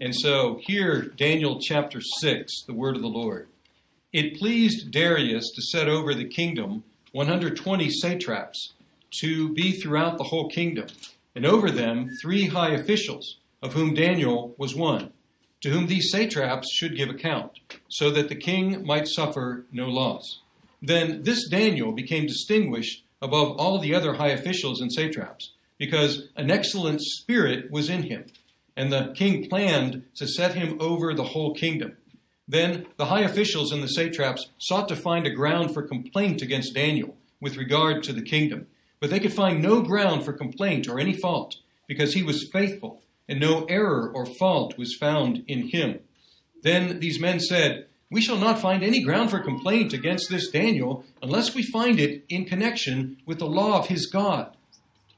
And so here, Daniel chapter 6, the word of the Lord. It pleased Darius to set over the kingdom 120 satraps to be throughout the whole kingdom, and over them three high officials, of whom Daniel was one, to whom these satraps should give account, so that the king might suffer no loss. Then this Daniel became distinguished above all the other high officials and satraps, because an excellent spirit was in him and the king planned to set him over the whole kingdom. Then the high officials and the satraps sought to find a ground for complaint against Daniel with regard to the kingdom, but they could find no ground for complaint or any fault, because he was faithful, and no error or fault was found in him. Then these men said, We shall not find any ground for complaint against this Daniel unless we find it in connection with the law of his God.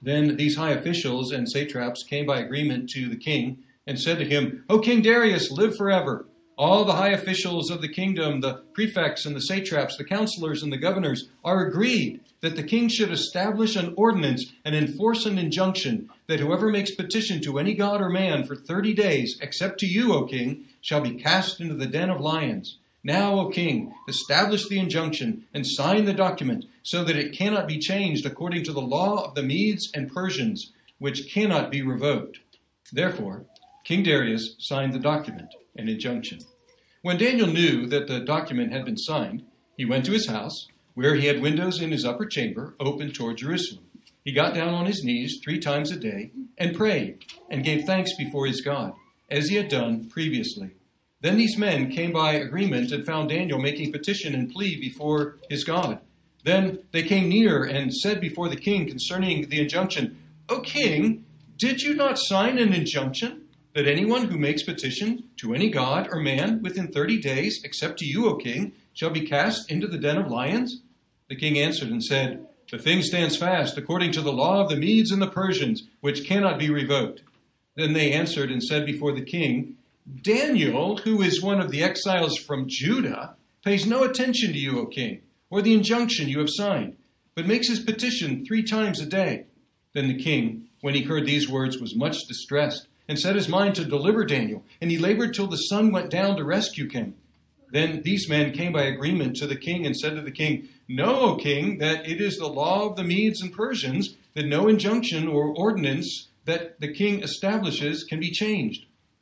Then these high officials and satraps came by agreement to the king and said to him, O King Darius, live forever. All the high officials of the kingdom, the prefects and the satraps, the counselors and the governors, are agreed that the king should establish an ordinance and enforce an injunction that whoever makes petition to any god or man for thirty days, except to you, O king, shall be cast into the den of lions. Now, O king, establish the injunction and sign the document so that it cannot be changed according to the law of the Medes and Persians, which cannot be revoked. Therefore, King Darius signed the document, an injunction. When Daniel knew that the document had been signed, he went to his house, where he had windows in his upper chamber open toward Jerusalem. He got down on his knees three times a day and prayed and gave thanks before his God, as he had done previously. Then these men came by agreement and found Daniel making petition and plea before his God. Then they came near and said before the king concerning the injunction, O king, did you not sign an injunction that anyone who makes petition to any god or man within thirty days, except to you, O king, shall be cast into the den of lions? The king answered and said, The thing stands fast according to the law of the Medes and the Persians, which cannot be revoked. Then they answered and said before the king, Daniel, who is one of the exiles from Judah, pays no attention to you, O king, or the injunction you have signed, but makes his petition three times a day. Then the king, when he heard these words, was much distressed, and set his mind to deliver Daniel, and he labored till the sun went down to rescue him. Then these men came by agreement to the king and said to the king, Know, O king, that it is the law of the Medes and Persians that no injunction or ordinance that the king establishes can be changed.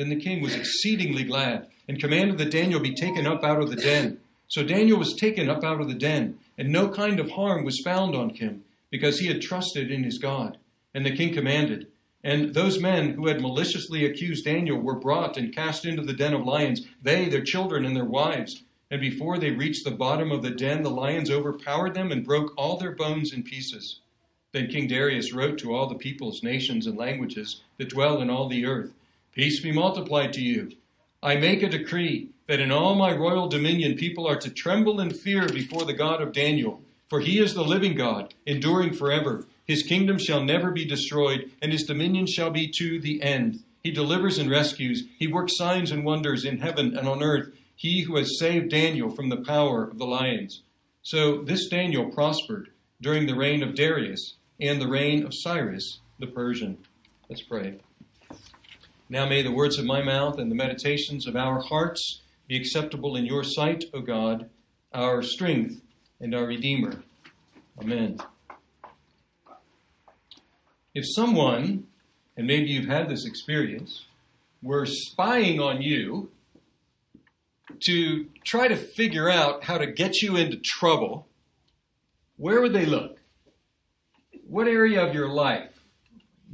Then the king was exceedingly glad and commanded that Daniel be taken up out of the den. So Daniel was taken up out of the den, and no kind of harm was found on him, because he had trusted in his God. And the king commanded. And those men who had maliciously accused Daniel were brought and cast into the den of lions, they, their children, and their wives. And before they reached the bottom of the den, the lions overpowered them and broke all their bones in pieces. Then King Darius wrote to all the peoples, nations, and languages that dwell in all the earth Peace be multiplied to you. I make a decree that in all my royal dominion people are to tremble and fear before the God of Daniel, for he is the living God, enduring forever. His kingdom shall never be destroyed, and his dominion shall be to the end. He delivers and rescues. He works signs and wonders in heaven and on earth. He who has saved Daniel from the power of the lions. So this Daniel prospered during the reign of Darius and the reign of Cyrus the Persian. Let's pray. Now may the words of my mouth and the meditations of our hearts be acceptable in your sight, O God, our strength and our Redeemer. Amen. If someone, and maybe you've had this experience, were spying on you to try to figure out how to get you into trouble, where would they look? What area of your life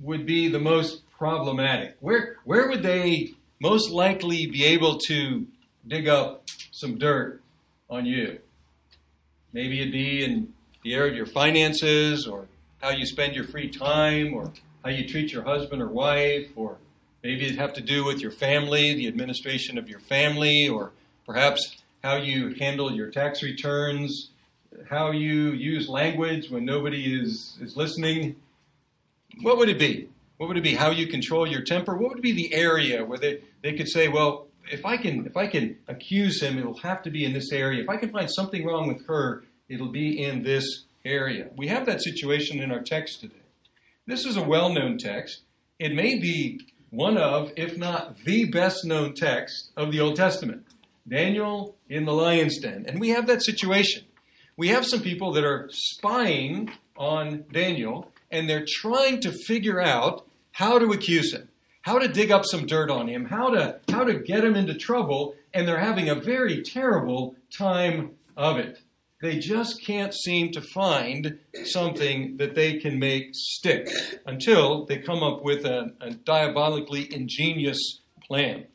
would be the most problematic? Where, where would they most likely be able to dig up some dirt on you? Maybe it'd be in the area of your finances or how you spend your free time or how you treat your husband or wife or maybe it'd have to do with your family, the administration of your family or perhaps how you handle your tax returns, how you use language when nobody is, is listening. What would it be? What would it be? How you control your temper? What would be the area where they, they could say, well, if I can if I can accuse him, it'll have to be in this area. If I can find something wrong with her, it'll be in this area. We have that situation in our text today. This is a well-known text. It may be one of, if not the best known text of the Old Testament. Daniel in the lion's den. And we have that situation. We have some people that are spying on Daniel and they're trying to figure out how to accuse him, how to dig up some dirt on him, how to, how to get him into trouble, and they're having a very terrible time of it. They just can't seem to find something that they can make stick until they come up with a, a diabolically ingenious plan.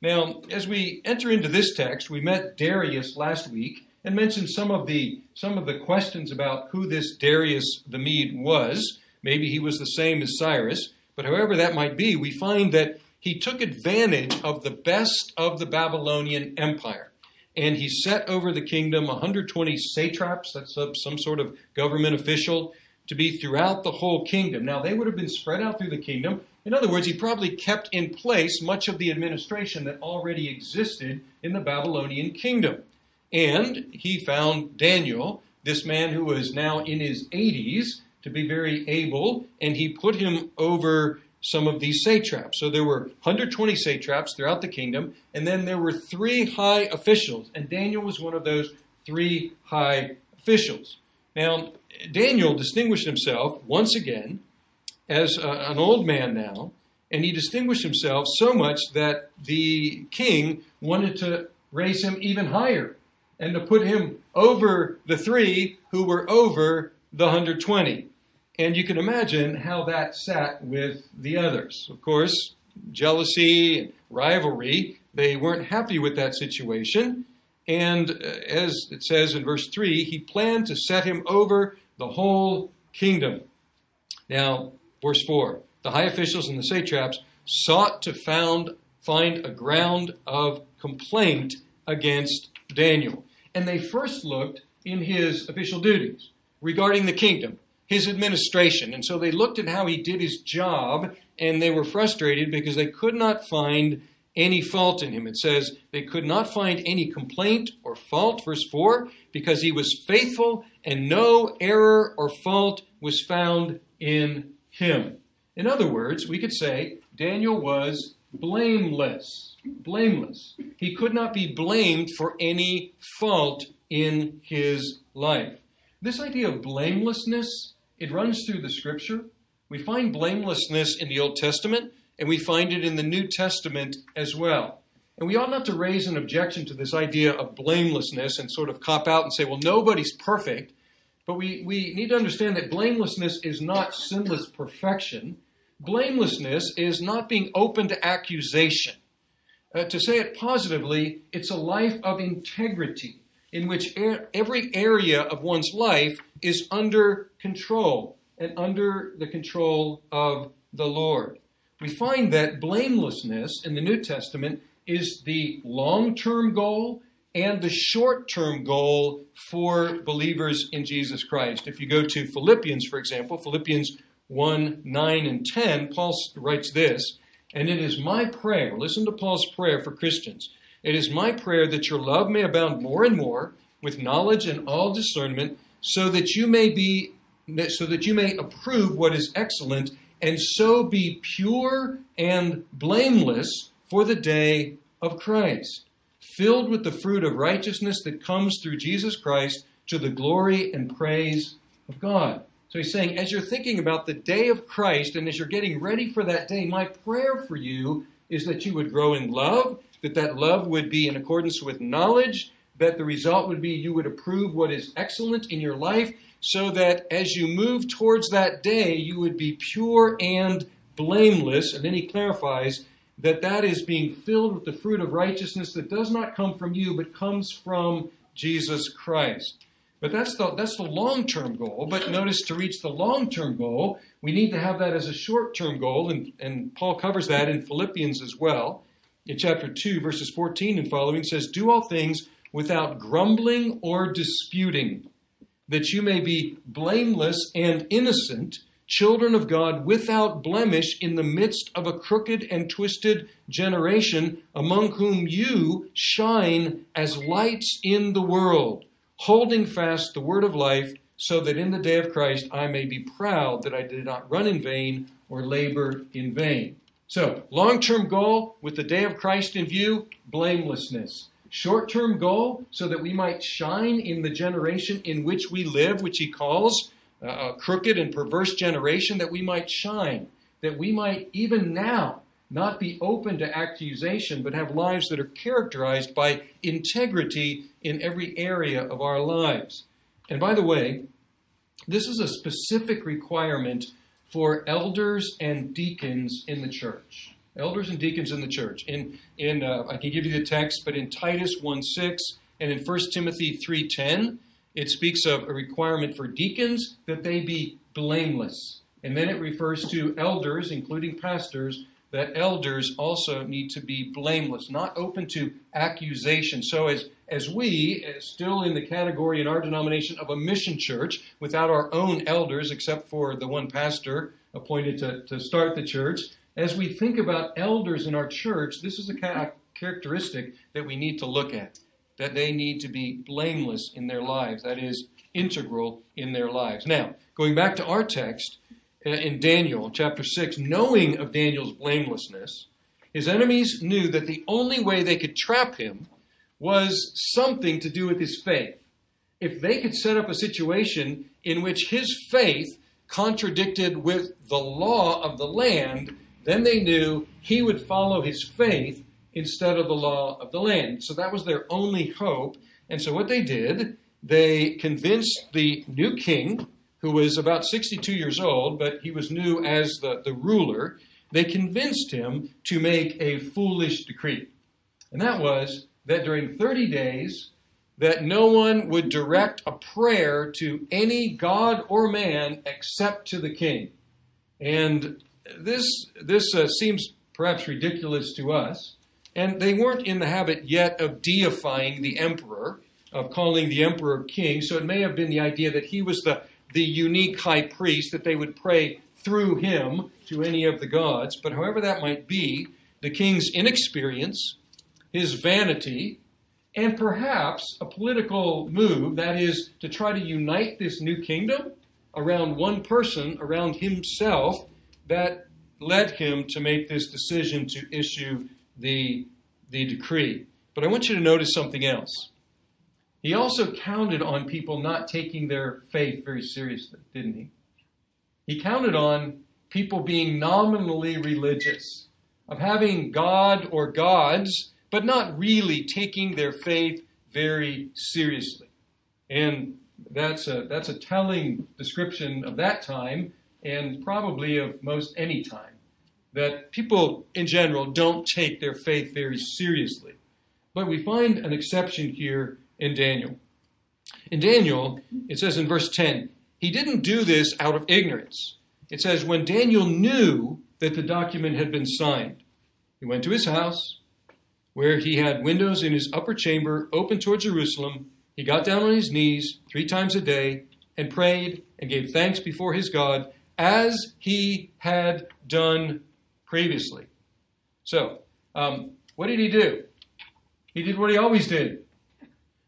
Now, as we enter into this text, we met Darius last week and mentioned some of the some of the questions about who this Darius the Mede was. Maybe he was the same as Cyrus, but however that might be, we find that he took advantage of the best of the Babylonian Empire. And he set over the kingdom 120 satraps, that's some sort of government official, to be throughout the whole kingdom. Now, they would have been spread out through the kingdom. In other words, he probably kept in place much of the administration that already existed in the Babylonian kingdom. And he found Daniel, this man who was now in his 80s, to be very able, and he put him over some of these satraps. So there were 120 satraps throughout the kingdom, and then there were three high officials, and Daniel was one of those three high officials. Now, Daniel distinguished himself once again as a, an old man now, and he distinguished himself so much that the king wanted to raise him even higher and to put him over the three who were over the 120. And you can imagine how that sat with the others. Of course, jealousy rivalry, they weren't happy with that situation. And uh, as it says in verse 3, he planned to set him over the whole kingdom. Now, verse 4 the high officials and the satraps sought to found, find a ground of complaint against Daniel. And they first looked in his official duties regarding the kingdom, his administration. And so they looked at how he did his job and they were frustrated because they could not find any fault in him. It says they could not find any complaint or fault, verse 4, because he was faithful and no error or fault was found in him. In other words, we could say Daniel was blameless. Blameless. He could not be blamed for any fault in his life. This idea of blamelessness, it runs through the scripture. We find blamelessness in the Old Testament, and we find it in the New Testament as well. And we ought not to raise an objection to this idea of blamelessness and sort of cop out and say, well, nobody's perfect. But we, we need to understand that blamelessness is not sinless perfection. Blamelessness is not being open to accusation. Uh, to say it positively, it's a life of integrity in which er- every area of one's life is under control and under the control of the Lord. We find that blamelessness in the New Testament is the long term goal and the short term goal for believers in Jesus Christ. If you go to Philippians, for example, Philippians 1 9 and 10, Paul writes this, and it is my prayer, listen to Paul's prayer for Christians. It is my prayer that your love may abound more and more with knowledge and all discernment, so that you may be so that you may approve what is excellent, and so be pure and blameless for the day of Christ, filled with the fruit of righteousness that comes through Jesus Christ to the glory and praise of God. So he's saying, as you're thinking about the day of Christ and as you're getting ready for that day, my prayer for you is that you would grow in love, that that love would be in accordance with knowledge, that the result would be you would approve what is excellent in your life, so that as you move towards that day, you would be pure and blameless. And then he clarifies that that is being filled with the fruit of righteousness that does not come from you, but comes from Jesus Christ. But that's the, that's the long term goal. But notice to reach the long term goal, we need to have that as a short term goal. And, and Paul covers that in Philippians as well. In chapter 2, verses 14 and following says, Do all things without grumbling or disputing, that you may be blameless and innocent, children of God without blemish in the midst of a crooked and twisted generation, among whom you shine as lights in the world holding fast the word of life, so that in the day of Christ I may be proud that I did not run in vain or labor in vain. So, long term goal with the day of Christ in view, blamelessness. Short term goal, so that we might shine in the generation in which we live, which he calls uh, a crooked and perverse generation, that we might shine, that we might even now not be open to accusation, but have lives that are characterized by integrity in every area of our lives. And by the way, this is a specific requirement for elders and deacons in the church. Elders and deacons in the church. In, in uh, I can give you the text, but in Titus 1 6 and in 1 Timothy 3.10, it speaks of a requirement for deacons that they be blameless. And then it refers to elders, including pastors, that elders also need to be blameless, not open to accusation. So, as, as we, still in the category in our denomination of a mission church, without our own elders, except for the one pastor appointed to, to start the church, as we think about elders in our church, this is a characteristic that we need to look at. That they need to be blameless in their lives. That is, integral in their lives. Now, going back to our text, Uh, in Daniel chapter 6, knowing of Daniel's blamelessness, his enemies knew that the only way they could trap him was something to do with his faith. If they could set up a situation in which his faith contradicted with the law of the land, then they knew he would follow his faith instead of the law of the land. So that was their only hope. And so what they did, they convinced the new king, who was about 62 years old, but he was new as the, the ruler, they convinced him to make a foolish decree. And that was that during 30 days, that no one would direct a prayer to any god or man except to the king. And this, this uh, seems perhaps ridiculous to us. And they weren't in the habit yet of deifying the emperor, of calling the emperor king. So it may have been the idea that he was the the unique high priest, that they would pray through him to any of the gods. But however that might be, the king's inexperience, his vanity, and perhaps a political move, that is, to try to unite this new kingdom around one person, around himself, that led him to make this decision to issue the, the decree. But I want you to notice something else. He also counted on people not taking their faith very seriously, didn't he? He counted on people being nominally religious, of having God or gods, but not really taking their faith very seriously. And that's a, that's a telling description of that time and probably of most any time. That people in general don't take their faith very seriously. But we find an exception here in Daniel. In Daniel, it says in verse 10, he didn't do this out of ignorance. It says, when Daniel knew that the document had been signed, he went to his house, where he had windows in his upper chamber open toward Jerusalem. He got down on his knees three times a day and prayed and gave thanks before his God as he had done previously. So, um, what did he do? He did what he always did.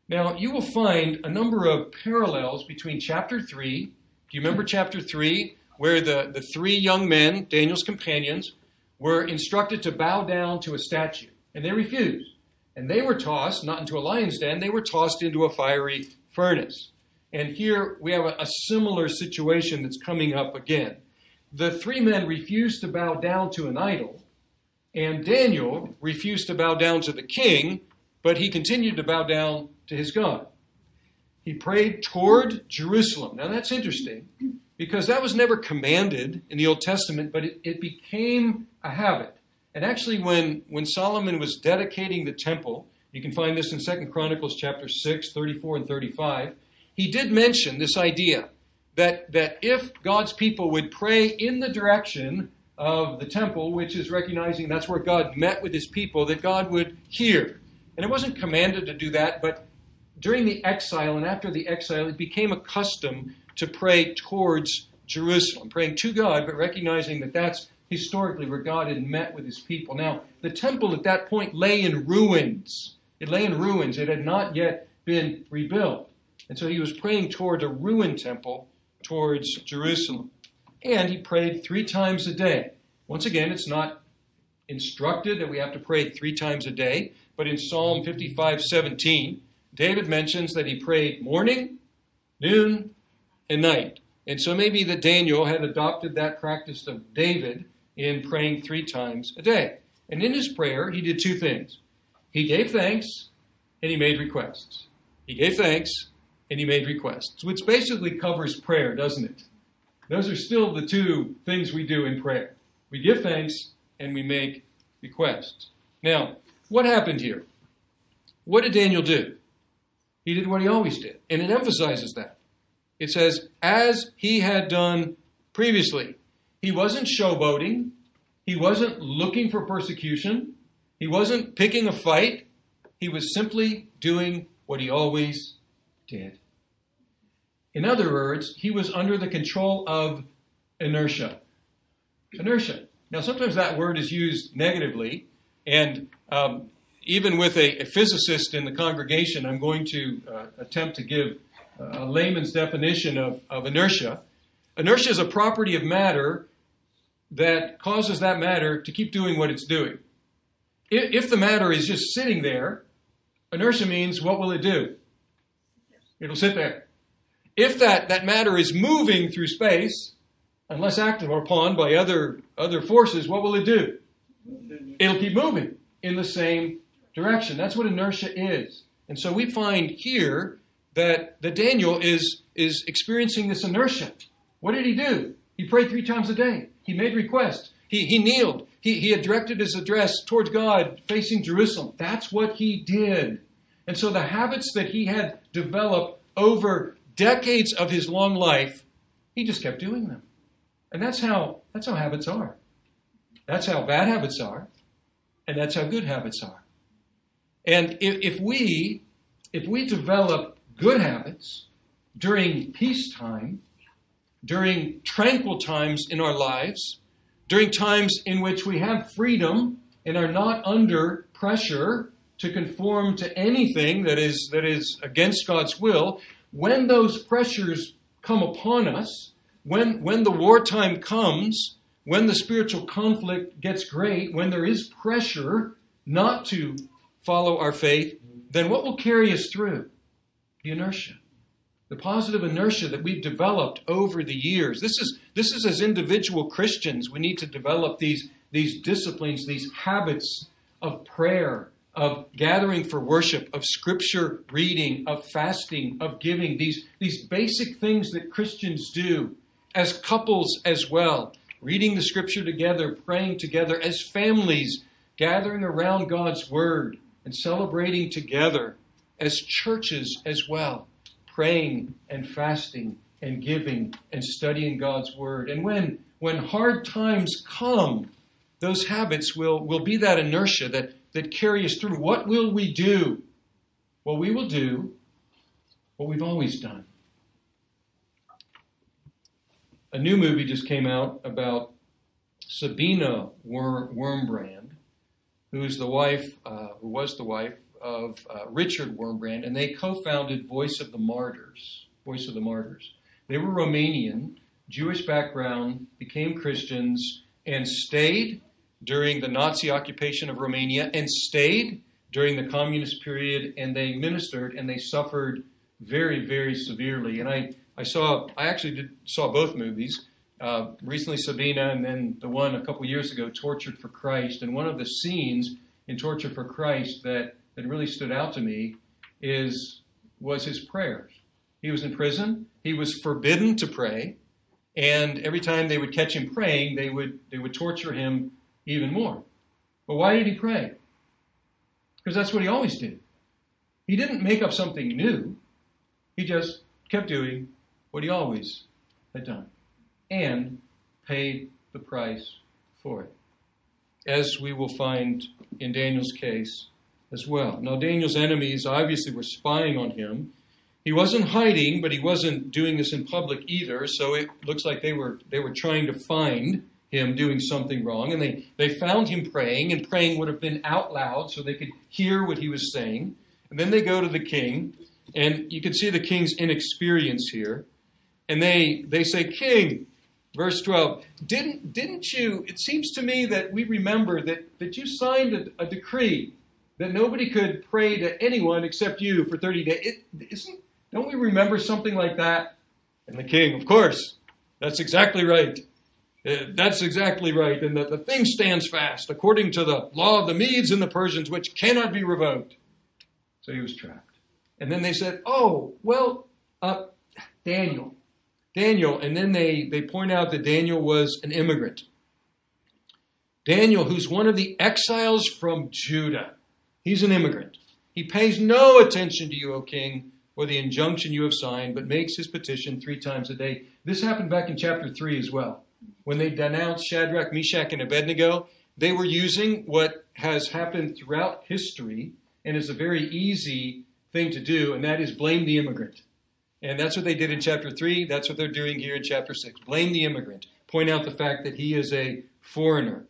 Now, you will find a number of parallels between chapter 3. Do you remember chapter 3, where the, the three young men, Daniel's companions, were instructed to bow down to a statue, and they refused. And they were tossed, not into a lion's den, they were tossed into a fiery furnace. And here we have a, a similar situation that's coming up again. The three men refused to bow down to an idol, And Daniel refused to bow down to the king, but he continued to bow down to his God. He prayed toward Jerusalem. Now that's interesting because that was never commanded in the Old Testament, but it, it became a habit. And actually, when, when Solomon was dedicating the temple, you can find this in 2 Chronicles chapter 6, 34 and 35, he did mention this idea that, that if God's people would pray in the direction of the temple, which is recognizing that's where God met with his people, that God would hear. And it wasn't commanded to do that, but during the exile and after the exile, it became a custom to pray towards Jerusalem, praying to God, but recognizing that that's historically where God had met with his people. Now, the temple at that point lay in ruins. It lay in ruins. It had not yet been rebuilt. And so he was praying toward a ruined temple towards Jerusalem. And he prayed three times a day. Once again, it's not instructed that we have to pray three times a day, but in Psalm 55 17, David mentions that he prayed morning, noon, and night. And so maybe that Daniel had adopted that practice of David in praying three times a day. And in his prayer, he did two things. He gave thanks and he made requests. He gave thanks and he made requests, which basically covers prayer, doesn't it? Those are still the two things we do in prayer. We give thanks and we make requests. Now, what happened here? What did Daniel do? He did what he always did, and it emphasizes that. It says, as he had done previously. He wasn't showboating. He wasn't looking for persecution. He wasn't picking a fight. He was simply doing what he always did. In other words, he was under the control of inertia. Inertia. Now, sometimes that word is used negatively, and um, even with a, a, physicist in the congregation, I'm going to uh, attempt to give a layman's definition of, of inertia. Inertia is a property of matter that causes that matter to keep doing what it's doing. If the matter is just sitting there, inertia means what will it do? It'll sit there. If that, that matter is moving through space, unless acted upon by other, other forces, what will it do? It'll keep moving in the same direction. That's what inertia is. And so we find here that, that Daniel is, is experiencing this inertia. What did he do? He prayed three times a day. He made requests. He, he kneeled. He, he had directed his address towards God, facing Jerusalem. That's what he did. And so the habits that he had developed over decades of his long life, he just kept doing them. And that's how, that's how habits are. That's how bad habits are. And that's how good habits are. And if, we, if we develop good habits during peacetime, during tranquil times in our lives, during times in which we have freedom and are not under pressure to conform to anything that is, that is against God's will, when those pressures come upon us, when, when the wartime comes, when the spiritual conflict gets great, when there is pressure not to follow our faith, then what will carry us through? The inertia the positive inertia that we've developed over the years. This is, this is as individual Christians, we need to develop these, these disciplines, these habits of prayer, of gathering for worship, of scripture reading, of fasting, of giving, these, these basic things that Christians do as couples as well, reading the scripture together, praying together, as families, gathering around God's word and celebrating together, as churches as well praying and fasting and giving and studying God's word. And when when hard times come, those habits will, will be that inertia that, that carry us through. What will we do? Well, we will do what we've always done. A new movie just came out about Sabina Wurmbrand, who's the wife, uh, who was the wife of uh, Richard Wurmbrand, and they co-founded Voice of the Martyrs. Voice of the Martyrs. They were Romanian, Jewish background, became Christians, and stayed during the Nazi occupation of Romania, and stayed during the communist period, and they ministered and they suffered very, very severely. And I, I saw, I actually did, saw both movies. Uh, recently Sabina, and then the one a couple years ago, Tortured for Christ. And one of the scenes in Tortured for Christ that, that really stood out to me is was his prayers. He was in prison. He was forbidden to pray, and every time they would catch him praying, they would they would torture him even more. But why did he pray? Because that's what he always did. He didn't make up something new. He just kept doing what he always had done and paid the price for it, as we will find in Daniel's case as well. Now, Daniel's enemies obviously were spying on him. He wasn't hiding, but he wasn't doing this in public either, so it looks like they were, they were trying to find him doing something wrong, and they, they found him praying, and praying would have been out loud so they could hear what he was saying. And then they go to the king, and you can see the king's inexperience here. And they, they say, King, verse 12, didn't, didn't you, it seems to me that we remember that, that you signed a, a decree that nobody could pray to anyone except you for 30 days. It, isn't, don't we remember something like that? And the king, of course, that's exactly right. Uh, that's exactly right. And the, the thing stands fast according to the law of the Medes and the Persians, which cannot be revoked. So he was trapped. And then they said, Oh, well, uh, Daniel. Daniel. And then they, they point out that Daniel was an immigrant. Daniel, who's one of the exiles from Judah. He's an immigrant. He pays no attention to you, O king, or the injunction you have signed, but makes his petition three times a day. This happened back in chapter 3 as well. When they denounced Shadrach, Meshach, and Abednego, they were using what has happened throughout history and is a very easy thing to do, and that is blame the immigrant. And that's what they did in chapter 3. That's what they're doing here in chapter 6. Blame the immigrant. Point out the fact that he is a foreigner.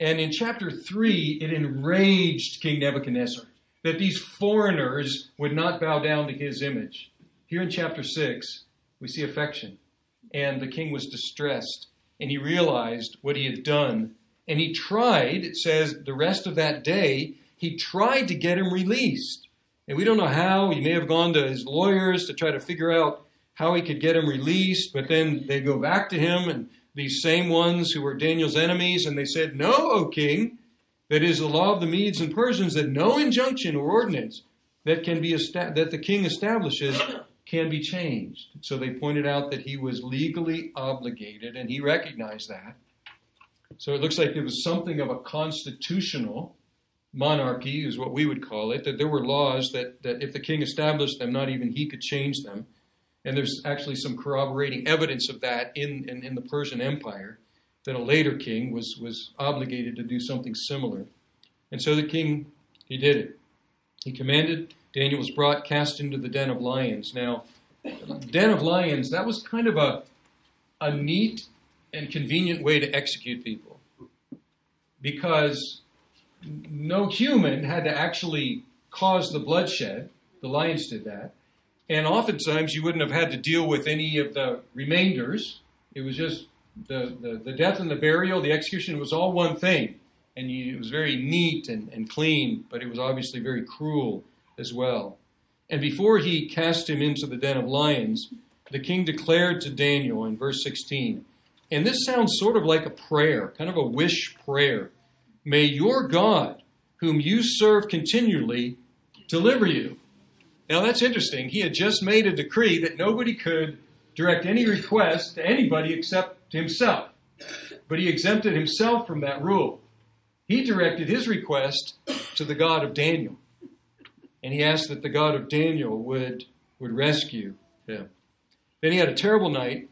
And in chapter 3, it enraged King Nebuchadnezzar that these foreigners would not bow down to his image. Here in chapter 6, we see affection. And the king was distressed, and he realized what he had done. And he tried, it says, the rest of that day, he tried to get him released. And we don't know how. He may have gone to his lawyers to try to figure out how he could get him released, but then they go back to him and these same ones who were Daniel's enemies, and they said, No, O king, that is the law of the Medes and Persians, that no injunction or ordinance that can be esta- that the king establishes can be changed. So they pointed out that he was legally obligated, and he recognized that. So it looks like there was something of a constitutional monarchy is what we would call it, that there were laws that, that if the king established them, not even he could change them. And there's actually some corroborating evidence of that in, in, in the Persian Empire, that a later king was, was obligated to do something similar. And so the king, he did it. He commanded, Daniel was brought, cast into the den of lions. Now, den of lions, that was kind of a, a neat and convenient way to execute people. Because no human had to actually cause the bloodshed. The lions did that. And oftentimes you wouldn't have had to deal with any of the remainders. It was just the, the, the death and the burial, the execution was all one thing. And you, it was very neat and, and clean, but it was obviously very cruel as well. And before he cast him into the den of lions, the king declared to Daniel in verse 16, and this sounds sort of like a prayer, kind of a wish prayer. May your God, whom you serve continually, deliver you. Now that's interesting. He had just made a decree that nobody could direct any request to anybody except himself. But he exempted himself from that rule. He directed his request to the God of Daniel. And he asked that the God of Daniel would, would rescue him. Then he had a terrible night.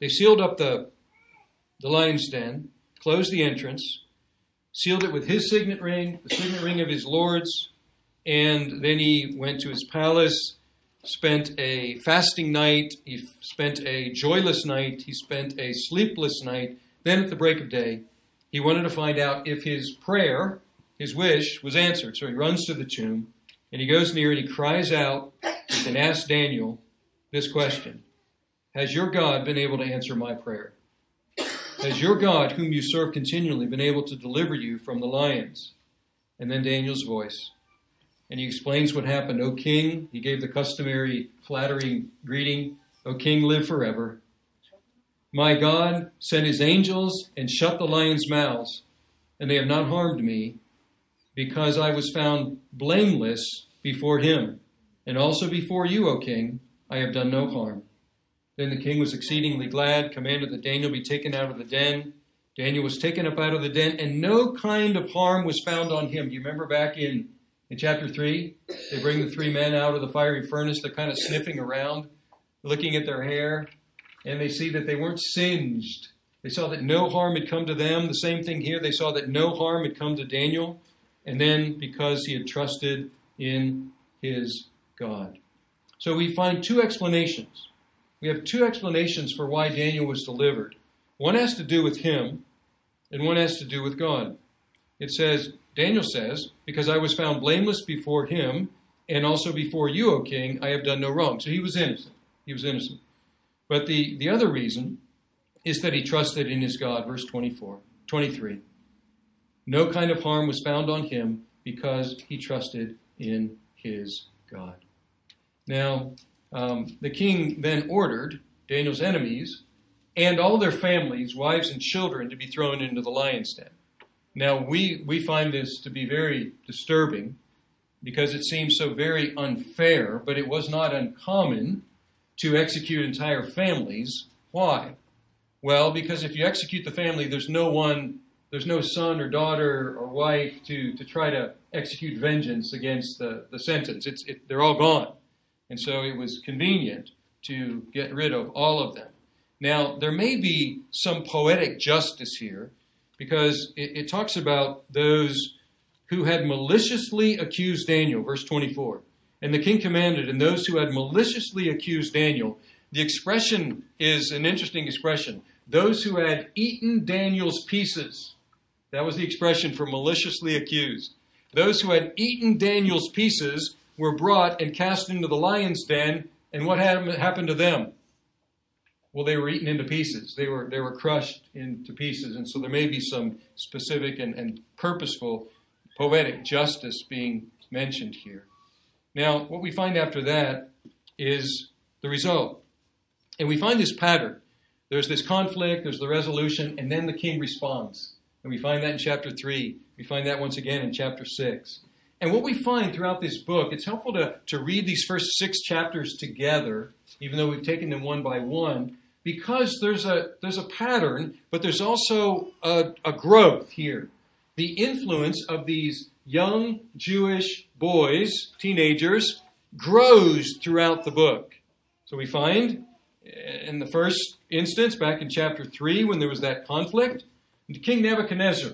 They sealed up the, the lion's den closed the entrance, sealed it with his signet ring, the signet ring of his lords, and then he went to his palace, spent a fasting night, he spent a joyless night, he spent a sleepless night. Then at the break of day, he wanted to find out if his prayer, his wish, was answered. So he runs to the tomb and he goes near and he cries out and asks Daniel this question Has your God been able to answer my prayer? Has your God, whom you serve continually, been able to deliver you from the lions? And then Daniel's voice. And he explains what happened. O king, he gave the customary flattering greeting. O king, live forever. My God sent his angels and shut the lions' mouths, and they have not harmed me, because I was found blameless before him. And also before you, O king, I have done no harm. Then the king was exceedingly glad, commanded that Daniel be taken out of the den. Daniel was taken up out of the den, and no kind of harm was found on him. Do you remember back in, in chapter 3? They bring the three men out of the fiery furnace. They're kind of sniffing around, looking at their hair and they see that they weren't singed. They saw that no harm had come to them. The same thing here. They saw that no harm had come to Daniel. And then because he had trusted in his God. So we find two explanations. We have two explanations for why Daniel was delivered. One has to do with him, and one has to do with God. It says, Daniel says, Because I was found blameless before him, and also before you, O king, I have done no wrong. So he was innocent. He was innocent. But the, the other reason is that he trusted in his God. Verse 24, 23. No kind of harm was found on him because he trusted in his God. Now, Um, the king then ordered Daniel's enemies and all their families, wives and children, to be thrown into the lion's den. Now, we, we find this to be very disturbing because it seems so very unfair, but it was not uncommon to execute entire families. Why? Well, because if you execute the family, there's no one, there's no son or daughter or wife to, to try to execute vengeance against the, the sentence. It's, it, they're all gone. And so it was convenient to get rid of all of them. Now, there may be some poetic justice here because it, it talks about those who had maliciously accused Daniel, verse 24. And the king commanded, and those who had maliciously accused Daniel, the expression is an interesting expression. Those who had eaten Daniel's pieces. That was the expression for maliciously accused. Those who had eaten Daniel's pieces were brought and cast into the lion's den, and what happened to them? Well, they were eaten into pieces. They were, they were crushed into pieces. And so there may be some specific and, and purposeful poetic justice being mentioned here. Now, what we find after that is the result. And we find this pattern. There's this conflict, there's the resolution, and then the king responds. And we find that in chapter 3. We find that once again in chapter 6. And what we find throughout this book, it's helpful to, to read these first six chapters together, even though we've taken them one by one, because there's a, there's a pattern, but there's also a, a growth here. The influence of these young Jewish boys, teenagers, grows throughout the book. So we find eh, in the first instance, back in chapter 3, when there was that conflict, King Nebuchadnezzar,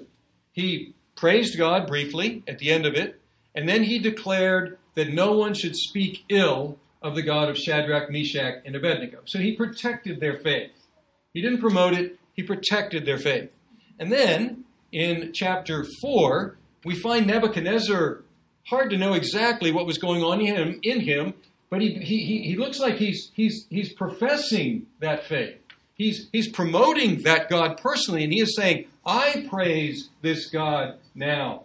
he praised God briefly at the end of it, and then he declared that no one should speak ill of the God of Shadrach, Meshach, and Abednego. So he protected their faith. He didn't promote it, he protected their faith. And then in chapter 4, we find Nebuchadnezzar hard to know exactly what was going on in him, in him but he, he, he looks like he's, he's, he's professing that faith. He's, he's promoting that God personally, and he is saying, I praise this God now.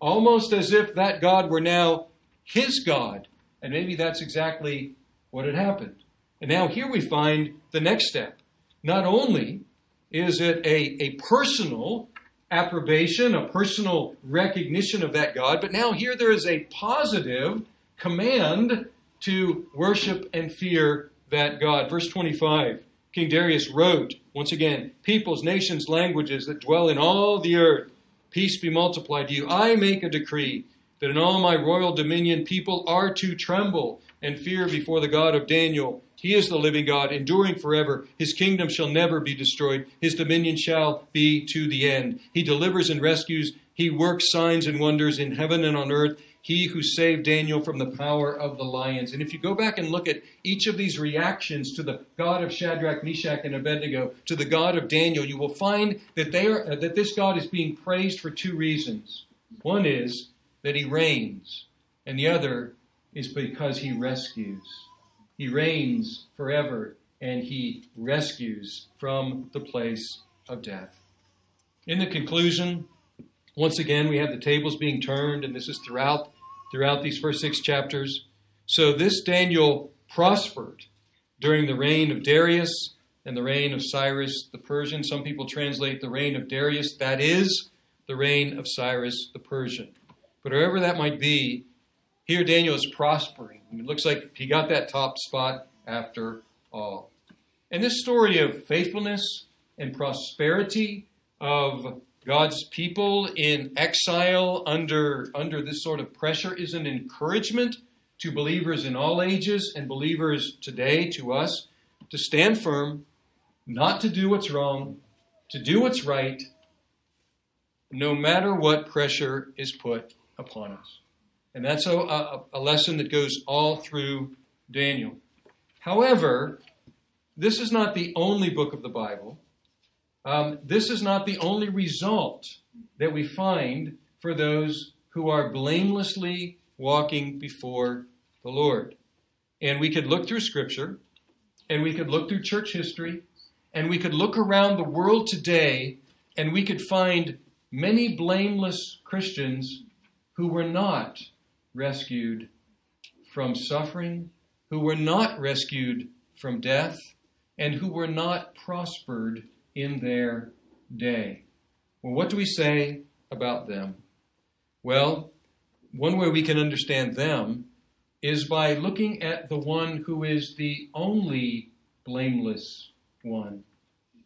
Almost as if that God were now his God. And maybe that's exactly what had happened. And now here we find the next step. Not only is it a, a personal approbation, a personal recognition of that God. But now here there is a positive command to worship and fear that God. Verse 25 King Darius wrote, once again, peoples, nations, languages that dwell in all the earth, peace be multiplied to you. I make a decree that in all my royal dominion people are to tremble and fear before the God of Daniel he is the living God, enduring forever. His kingdom shall never be destroyed. His dominion shall be to the end. He delivers and rescues. He works signs and wonders in heaven and on earth. He who saved Daniel from the power of the lions. And if you go back and look at each of these reactions to the God of Shadrach, Meshach, and Abednego, to the God of Daniel, you will find that they are, that this God is being praised for two reasons. One is that he reigns, and the other is because he rescues. He reigns forever and he rescues from the place of death. In the conclusion, once again, we have the tables being turned, and this is throughout, throughout these first six chapters. So this Daniel prospered during the reign of Darius, and the reign of Cyrus the Persian. Some people translate the reign of Darius. That is the reign of Cyrus the Persian. But wherever that might be, here Daniel is prospering. It looks like he got that top spot after all. And this story of faithfulness and prosperity of God's people in exile under, under this sort of pressure is an encouragement to believers in all ages and believers today, to us, to stand firm, not to do what's wrong, to do what's right, no matter what pressure is put upon us. And that's a, a, a lesson that goes all through Daniel. However, this is not the only book of the Bible. Um, this is not the only result that we find for those who are blamelessly walking before the Lord. And we could look through Scripture, and we could look through church history, and we could look around the world today, and we could find many blameless Christians who were not rescued from suffering, who were not rescued from death, and who were not prospered in their day. Well, what do we say about them? Well, one way we can understand them is by looking at the one who is the only blameless one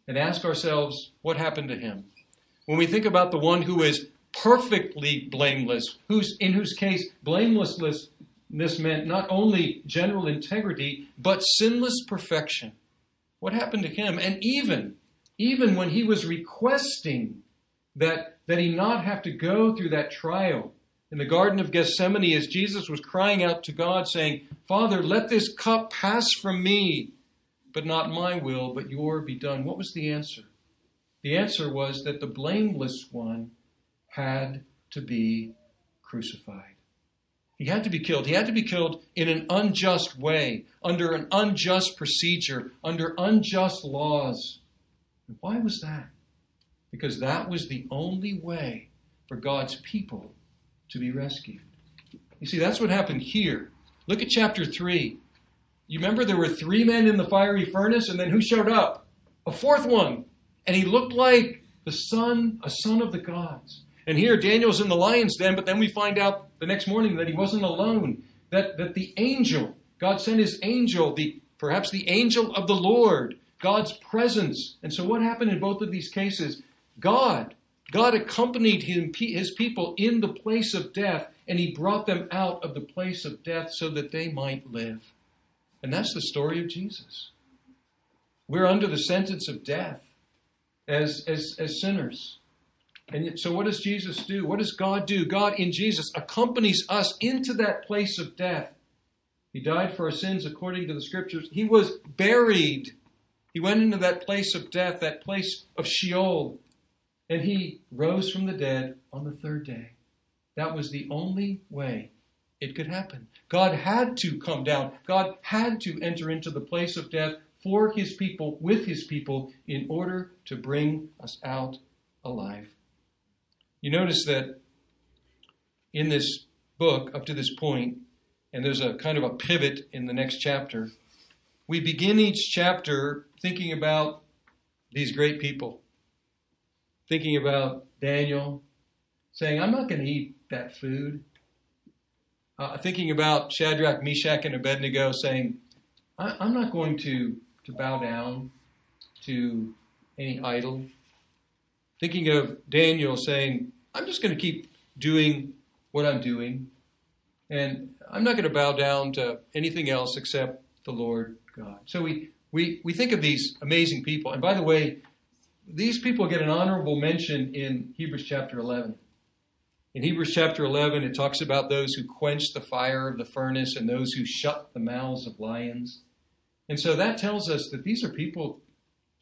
and ask ourselves what happened to him. When we think about the one who is perfectly blameless, who's in whose case blamelessness meant not only general integrity, but sinless perfection. What happened to him? And even, even when he was requesting that, that he not have to go through that trial in the Garden of Gethsemane, as Jesus was crying out to God, saying, Father, let this cup pass from me, but not my will, but your be done. What was the answer? The answer was that the blameless one had to be crucified. He had to be killed. He had to be killed in an unjust way, under an unjust procedure, under unjust laws. Why was that? Because that was the only way for God's people to be rescued. You see, that's what happened here. Look at chapter 3. You remember there were three men in the fiery furnace, and then who showed up? A fourth one. And he looked like the son, a son of the gods. And here Daniel's in the lion's den, but then we find out the next morning that he wasn't alone. That, that the angel, God sent his angel, the perhaps the angel of the Lord, God's presence. And so what happened in both of these cases? God, God accompanied him, his people in the place of death, and he brought them out of the place of death so that they might live. And that's the story of Jesus. We're under the sentence of death as, as, as sinners. And so, what does Jesus do? What does God do? God in Jesus accompanies us into that place of death. He died for our sins according to the scriptures. He was buried. He went into that place of death, that place of Sheol, and he rose from the dead on the third day. That was the only way it could happen. God had to come down. God had to enter into the place of death for his people, with his people, in order to bring us out alive. You notice that in this book, up to this point, and there's a kind of a pivot in the next chapter, we begin each chapter thinking about these great people, thinking about Daniel, saying, I'm not going to eat that food. Uh, thinking about Shadrach, Meshach, and Abednego saying, I'm not going to, to bow down to any idol thinking of Daniel saying, I'm just going to keep doing what I'm doing, and I'm not going to bow down to anything else except the Lord God. So we, we, we think of these amazing people. And by the way, these people get an honorable mention in Hebrews chapter 11. In Hebrews chapter 11, it talks about those who quench the fire of the furnace and those who shut the mouths of lions. And so that tells us that these are people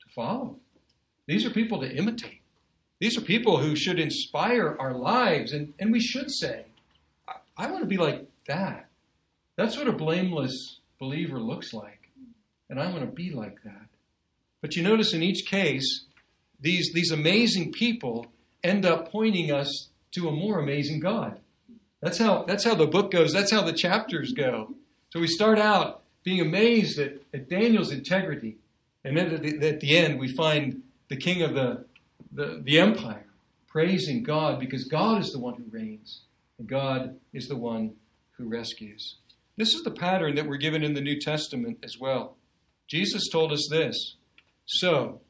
to follow. These are people to imitate. These are people who should inspire our lives, and, and we should say, I, I want to be like that. That's what a blameless believer looks like, and I want to be like that. But you notice in each case, these, these amazing people end up pointing us to a more amazing God. That's how, that's how the book goes, that's how the chapters go. So we start out being amazed at, at Daniel's integrity, And then at the, at the end, we find the king of the, the, the empire praising God because God is the one who reigns and God is the one who rescues. This is the pattern that we're given in the New Testament as well. Jesus told us this So,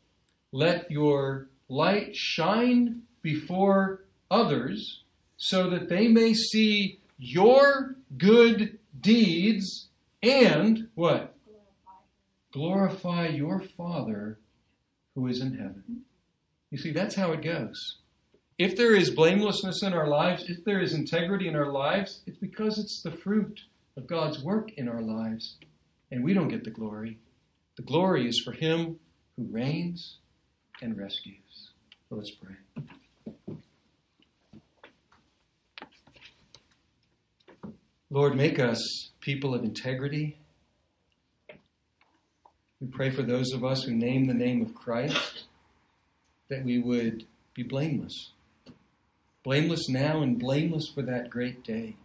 let your light shine before others so that they may see your good deeds and what? Glorify your Father who is in heaven. You see, that's how it goes. If there is blamelessness in our lives, if there is integrity in our lives, it's because it's the fruit of God's work in our lives. And we don't get the glory. The glory is for Him who reigns and rescues. So let's pray. Lord, make us people of integrity. We pray for those of us who name the name of Christ that we would be blameless. Blameless now and blameless for that great day.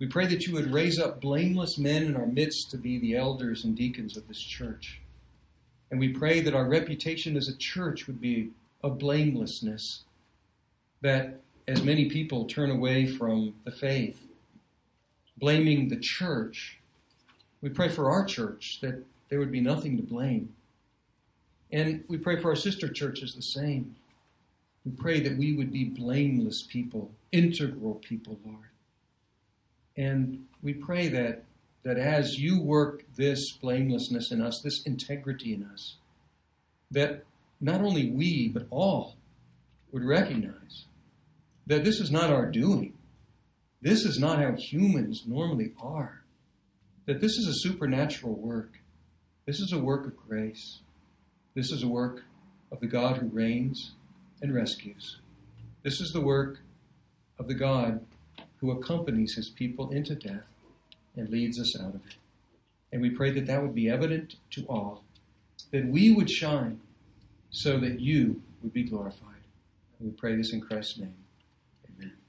We pray that you would raise up blameless men in our midst to be the elders and deacons of this church. And we pray that our reputation as a church would be of blamelessness, that as many people turn away from the faith, blaming the church. We pray for our church that there would be nothing to blame. And we pray for our sister churches the same. We pray that we would be blameless people, integral people, Lord. And we pray that, that as you work this blamelessness in us, this integrity in us, that not only we, but all would recognize that this is not our doing, this is not how humans normally are. That this is a supernatural work. This is a work of grace. This is a work of the God who reigns and rescues. This is the work of the God who accompanies his people into death and leads us out of it. And we pray that that would be evident to all, that we would shine so that you would be glorified. And we pray this in Christ's name. Amen.